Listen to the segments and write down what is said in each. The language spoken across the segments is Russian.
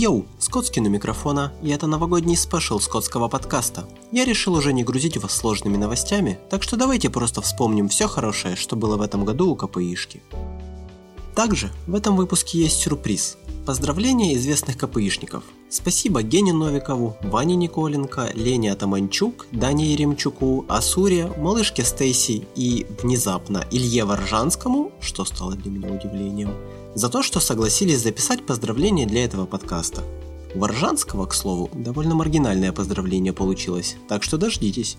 Йоу, Скотский у микрофона, и это новогодний special скотского подкаста. Я решил уже не грузить вас сложными новостями, так что давайте просто вспомним все хорошее, что было в этом году у КПИшки. Также в этом выпуске есть сюрприз. Поздравления известных КПИшников. Спасибо Гене Новикову, Ване Николенко, Лене Атаманчук, Дане Еремчуку, Асуре, малышке Стейси и, внезапно, Илье Варжанскому, что стало для меня удивлением, за то, что согласились записать поздравления для этого подкаста. У Варжанского, к слову, довольно маргинальное поздравление получилось, так что дождитесь.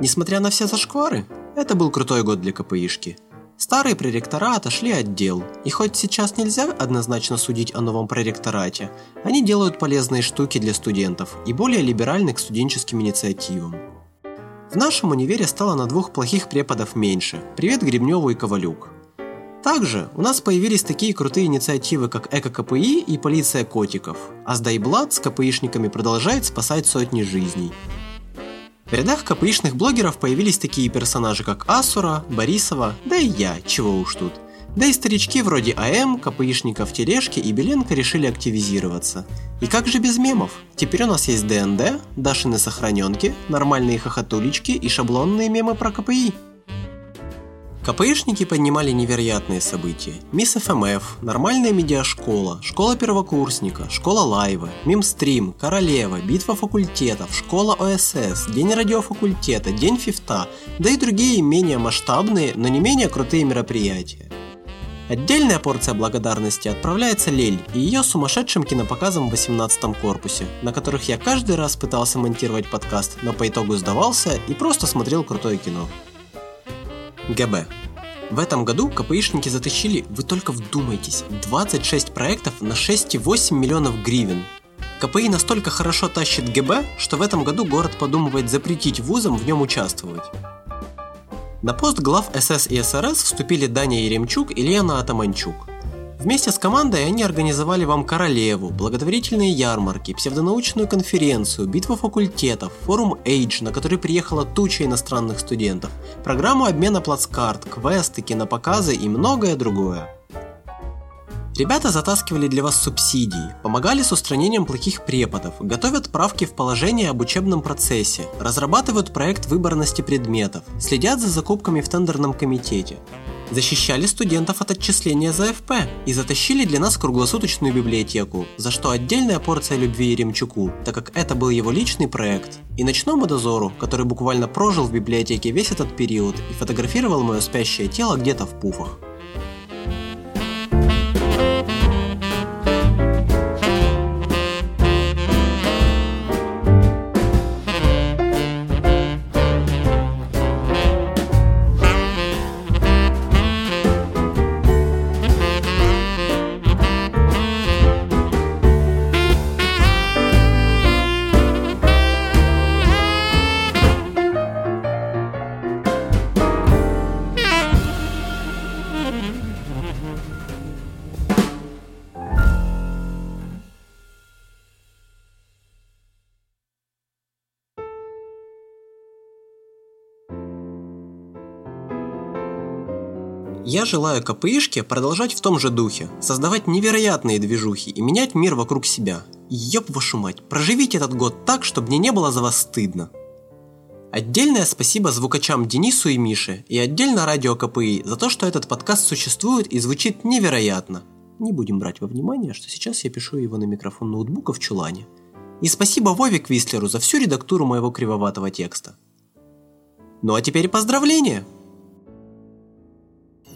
Несмотря на все зашквары, это был крутой год для КПИшки. Старые проректора отошли от дел, и хоть сейчас нельзя однозначно судить о новом проректорате, они делают полезные штуки для студентов и более либеральны к студенческим инициативам. В нашем универе стало на двух плохих преподов меньше. Привет Гребневу и Ковалюк. Также у нас появились такие крутые инициативы, как Эко-КПИ и Полиция котиков, а Сдайблад с КПИшниками продолжает спасать сотни жизней. В рядах КПИшных блогеров появились такие персонажи, как Асура, Борисова, да и я, чего уж тут. Да и старички вроде АМ, КПИшников Тележки и Беленко решили активизироваться. И как же без мемов? Теперь у нас есть ДНД, Дашины сохраненки, нормальные хохотулечки и шаблонные мемы про КПИ. КПИшники поднимали невероятные события. Мисс ФМФ, нормальная медиашкола, школа первокурсника, школа лайва, мимстрим, королева, битва факультетов, школа ОСС, день радиофакультета, день фифта, да и другие менее масштабные, но не менее крутые мероприятия. Отдельная порция благодарности отправляется Лель и ее сумасшедшим кинопоказам в 18 корпусе, на которых я каждый раз пытался монтировать подкаст, но по итогу сдавался и просто смотрел крутое кино. ГБ. В этом году КПИшники затащили, вы только вдумайтесь, 26 проектов на 6,8 миллионов гривен. КПИ настолько хорошо тащит ГБ, что в этом году город подумывает запретить вузам в нем участвовать. На пост глав СС и СРС вступили Даня Еремчук и Лена Атаманчук – Вместе с командой они организовали вам Королеву, благотворительные ярмарки, псевдонаучную конференцию, битву факультетов, форум Age, на который приехала туча иностранных студентов, программу обмена плацкарт, квесты, кинопоказы и многое другое. Ребята затаскивали для вас субсидии, помогали с устранением плохих преподов, готовят правки в положение об учебном процессе, разрабатывают проект выборности предметов, следят за закупками в тендерном комитете, защищали студентов от отчисления за ФП и затащили для нас круглосуточную библиотеку, за что отдельная порция любви Еремчуку, так как это был его личный проект, и ночному дозору, который буквально прожил в библиотеке весь этот период и фотографировал мое спящее тело где-то в пуфах. Я желаю КПИшке продолжать в том же духе, создавать невероятные движухи и менять мир вокруг себя. Ёб вашу мать, проживите этот год так, чтобы мне не было за вас стыдно. Отдельное спасибо звукачам Денису и Мише и отдельно радио КПИ за то, что этот подкаст существует и звучит невероятно. Не будем брать во внимание, что сейчас я пишу его на микрофон ноутбука в чулане. И спасибо Вове Квислеру за всю редактуру моего кривоватого текста. Ну а теперь поздравления!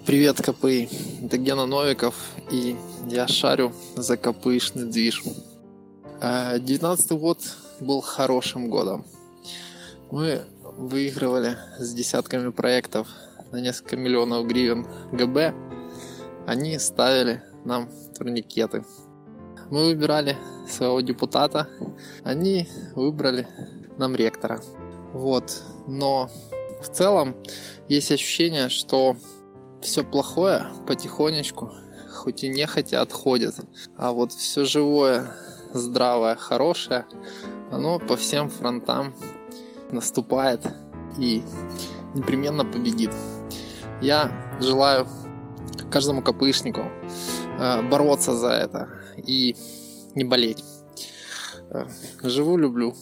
Привет, КПИ. Это Гена Новиков, и я шарю за КПИшный движ. 19 э, год был хорошим годом. Мы выигрывали с десятками проектов на несколько миллионов гривен ГБ. Они ставили нам турникеты. Мы выбирали своего депутата, они выбрали нам ректора. Вот. Но в целом есть ощущение, что все плохое потихонечку, хоть и нехотя отходит. А вот все живое, здравое, хорошее, оно по всем фронтам наступает и непременно победит. Я желаю каждому копышнику э, бороться за это и не болеть. Э, живу, люблю.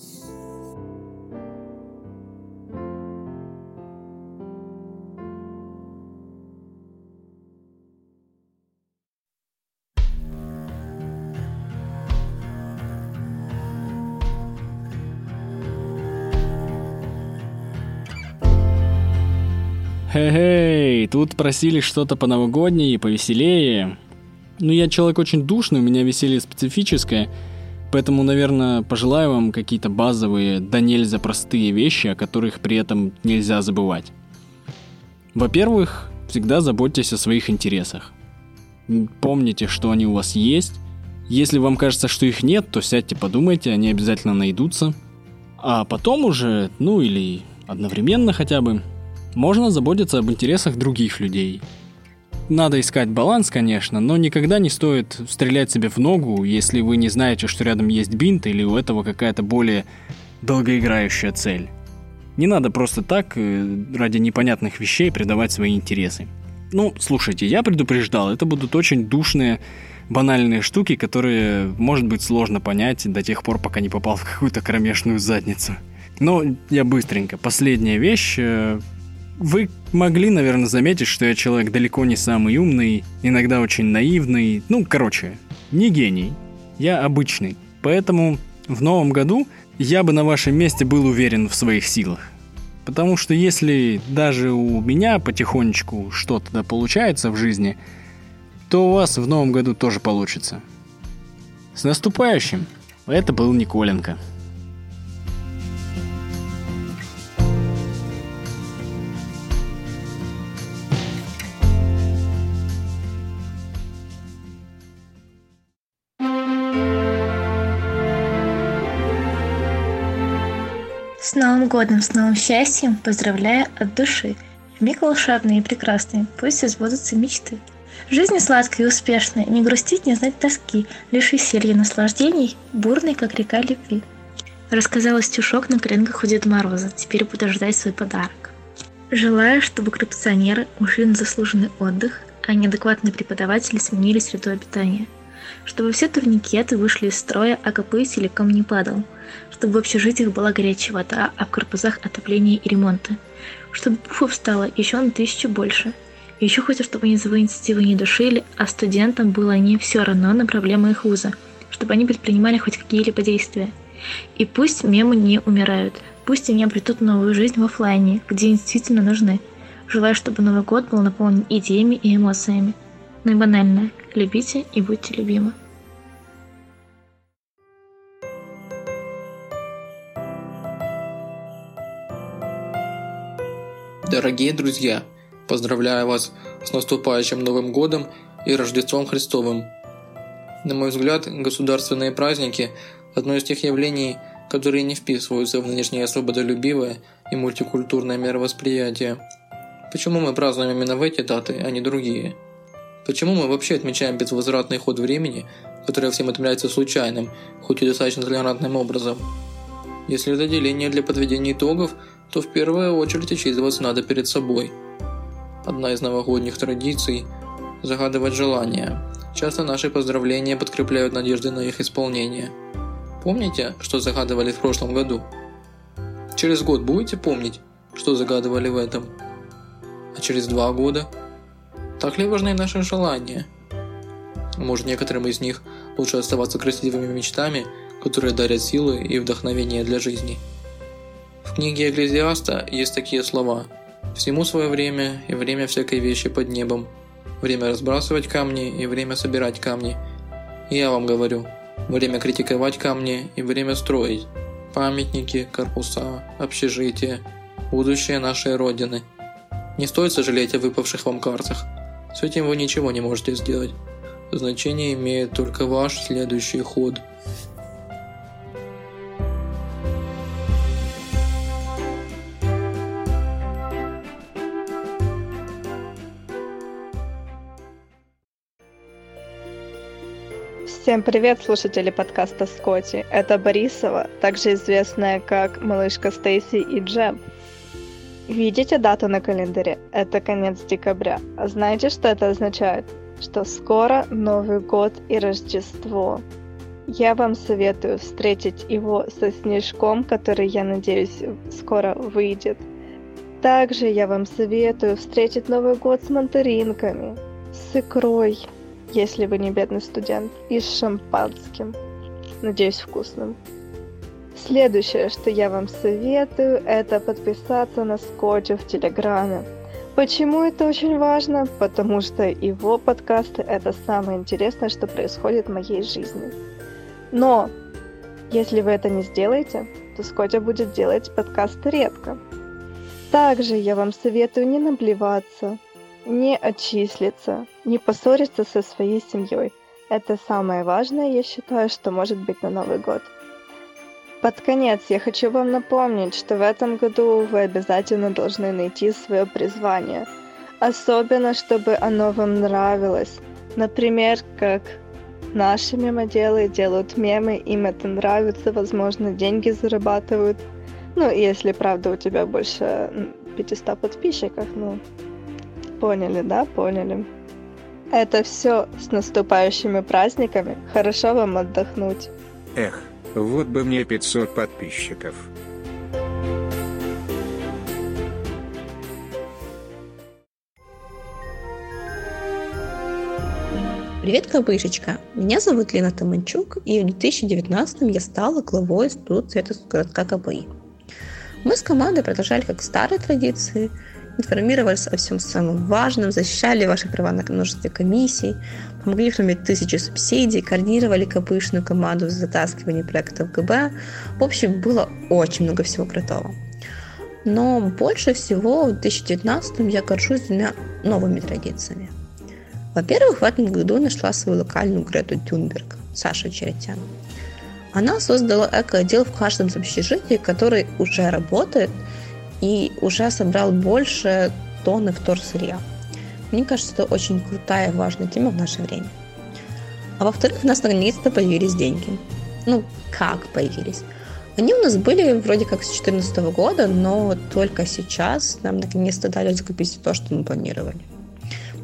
Хе-хей, тут просили что-то по новогоднее и повеселее. Ну, я человек очень душный, у меня веселье специфическое, поэтому, наверное, пожелаю вам какие-то базовые, да нельзя простые вещи, о которых при этом нельзя забывать. Во-первых, всегда заботьтесь о своих интересах. Помните, что они у вас есть. Если вам кажется, что их нет, то сядьте, подумайте, они обязательно найдутся. А потом уже, ну или одновременно хотя бы, можно заботиться об интересах других людей. Надо искать баланс, конечно, но никогда не стоит стрелять себе в ногу, если вы не знаете, что рядом есть бинт или у этого какая-то более долгоиграющая цель. Не надо просто так э, ради непонятных вещей предавать свои интересы. Ну, слушайте, я предупреждал, это будут очень душные, банальные штуки, которые, может быть, сложно понять до тех пор, пока не попал в какую-то кромешную задницу. Но я быстренько. Последняя вещь. Вы могли, наверное, заметить, что я человек далеко не самый умный, иногда очень наивный. Ну, короче, не гений. Я обычный. Поэтому в новом году я бы на вашем месте был уверен в своих силах. Потому что если даже у меня потихонечку что-то получается в жизни, то у вас в новом году тоже получится. С наступающим! Это был Николенко. Годом, с новым счастьем, поздравляю от души. Миг волшебный и прекрасный, пусть сбудутся мечты. Жизнь сладкая и успешная, не грустить, не знать тоски, лишь веселье наслаждений, бурный, как река любви. Рассказала стишок на коленках у Деда Мороза, теперь буду ждать свой подарок. Желаю, чтобы коррупционеры ушли на заслуженный отдых, а неадекватные преподаватели сменили среду обитания. Чтобы все турникеты вышли из строя, а КП целиком не падал – чтобы в общежитиях была горячая вода, а в корпусах отопление и ремонты. Чтобы пуфов стало еще на тысячу больше. И еще хочется, чтобы низовые инициативы не душили, а студентам было не все равно на проблемы их вуза, чтобы они предпринимали хоть какие-либо действия. И пусть мемы не умирают, пусть они обретут новую жизнь в офлайне, где они действительно нужны. Желаю, чтобы Новый год был наполнен идеями и эмоциями. Ну и банальное. Любите и будьте любимы. Дорогие друзья, поздравляю вас с наступающим Новым Годом и Рождеством Христовым. На мой взгляд, государственные праздники – одно из тех явлений, которые не вписываются в нынешнее свободолюбивое и мультикультурное мировосприятие. Почему мы празднуем именно в эти даты, а не другие? Почему мы вообще отмечаем безвозвратный ход времени, который всем отмеряется случайным, хоть и достаточно толерантным образом? Если это деление для подведения итогов – то в первую очередь отчитываться надо перед собой. Одна из новогодних традиций – загадывать желания. Часто наши поздравления подкрепляют надежды на их исполнение. Помните, что загадывали в прошлом году? Через год будете помнить, что загадывали в этом? А через два года? Так ли важны наши желания? Может, некоторым из них лучше оставаться красивыми мечтами, которые дарят силы и вдохновение для жизни – в книге Экклезиаста есть такие слова «Всему свое время и время всякой вещи под небом, время разбрасывать камни и время собирать камни. И я вам говорю, время критиковать камни и время строить. Памятники, корпуса, общежития, будущее нашей Родины. Не стоит сожалеть о выпавших вам картах. С этим вы ничего не можете сделать. Значение имеет только ваш следующий ход – Всем привет, слушатели подкаста Скотти. Это Борисова, также известная как малышка Стейси и Джем. Видите дату на календаре? Это конец декабря. А знаете, что это означает? Что скоро Новый год и Рождество. Я вам советую встретить его со снежком, который, я надеюсь, скоро выйдет. Также я вам советую встретить Новый год с мандаринками, с икрой, если вы не бедный студент, и с шампанским. Надеюсь, вкусным. Следующее, что я вам советую, это подписаться на Скотча в Телеграме. Почему это очень важно? Потому что его подкасты – это самое интересное, что происходит в моей жизни. Но если вы это не сделаете, то Скотя будет делать подкасты редко. Также я вам советую не наблеваться, не отчислиться, не поссориться со своей семьей. Это самое важное, я считаю, что может быть на Новый год. Под конец я хочу вам напомнить, что в этом году вы обязательно должны найти свое призвание. Особенно, чтобы оно вам нравилось. Например, как наши мемоделы делают мемы, им это нравится, возможно, деньги зарабатывают. Ну, если, правда, у тебя больше 500 подписчиков, ну, поняли, да, поняли. Это все с наступающими праздниками. Хорошо вам отдохнуть. Эх, вот бы мне 500 подписчиков. Привет, Кабышечка! Меня зовут Лена Таманчук, и в 2019 я стала главой студ цвета городка КБИ. Мы с командой продолжали как старые традиции, информировались о всем самом важном, защищали ваши права на множестве комиссий, помогли оформить тысячи субсидий, координировали КПшную команду в затаскивании проектов ГБ. В общем, было очень много всего крутого. Но больше всего в 2019 я горжусь двумя новыми традициями. Во-первых, в этом году нашла свою локальную Грету Тюнберг, Саша Черетян. Она создала эко-отдел в каждом общежитии, который уже работает и уже собрал больше тонны вторсырья. Мне кажется, это очень крутая и важная тема в наше время. А во-вторых, у нас наконец-то появились деньги. Ну, как появились? Они у нас были вроде как с 2014 года, но только сейчас нам наконец-то дали закупить то, что мы планировали.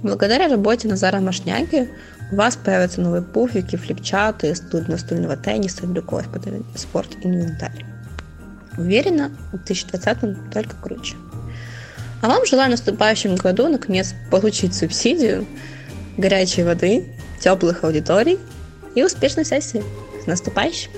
Благодаря работе Назара Машняги у вас появятся новые пуфики, флипчаты, студ настольного тенниса другой спорт-инвентарь. Уверена, в 2020 только круче. А вам желаю в наступающем году наконец получить субсидию, горячей воды, теплых аудиторий и успешной сессии. С наступающим!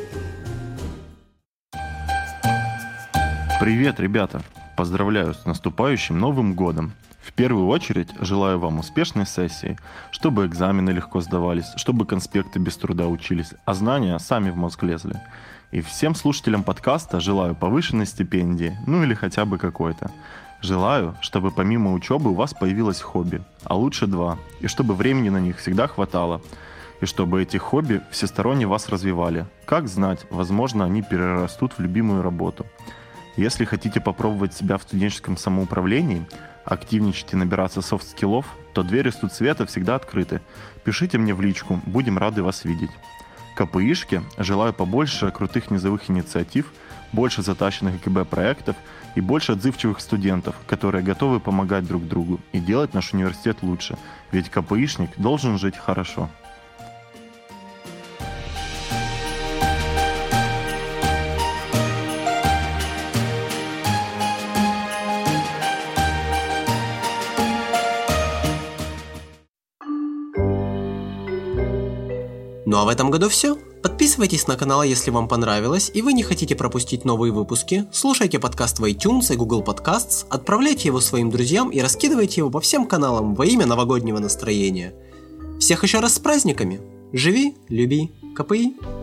Привет, ребята! Поздравляю с наступающим Новым годом! В первую очередь желаю вам успешной сессии, чтобы экзамены легко сдавались, чтобы конспекты без труда учились, а знания сами в мозг лезли. И всем слушателям подкаста желаю повышенной стипендии, ну или хотя бы какой-то. Желаю, чтобы помимо учебы у вас появилось хобби, а лучше два, и чтобы времени на них всегда хватало, и чтобы эти хобби всесторонне вас развивали. Как знать, возможно, они перерастут в любимую работу. Если хотите попробовать себя в студенческом самоуправлении, активничать и набираться soft skill ов, то двери студсвета всегда открыты. Пишите мне в личку, будем рады вас видеть. КПИшке желаю побольше крутых низовых инициатив, больше затащенных ГКБ проектов и больше отзывчивых студентов, которые готовы помогать друг другу и делать наш университет лучше, ведь КПИшник должен жить хорошо. Этом году все. Подписывайтесь на канал, если вам понравилось, и вы не хотите пропустить новые выпуски. Слушайте подкаст в iTunes и Google Podcasts, отправляйте его своим друзьям и раскидывайте его по всем каналам во имя новогоднего настроения. Всех еще раз с праздниками! Живи, люби, КПИ!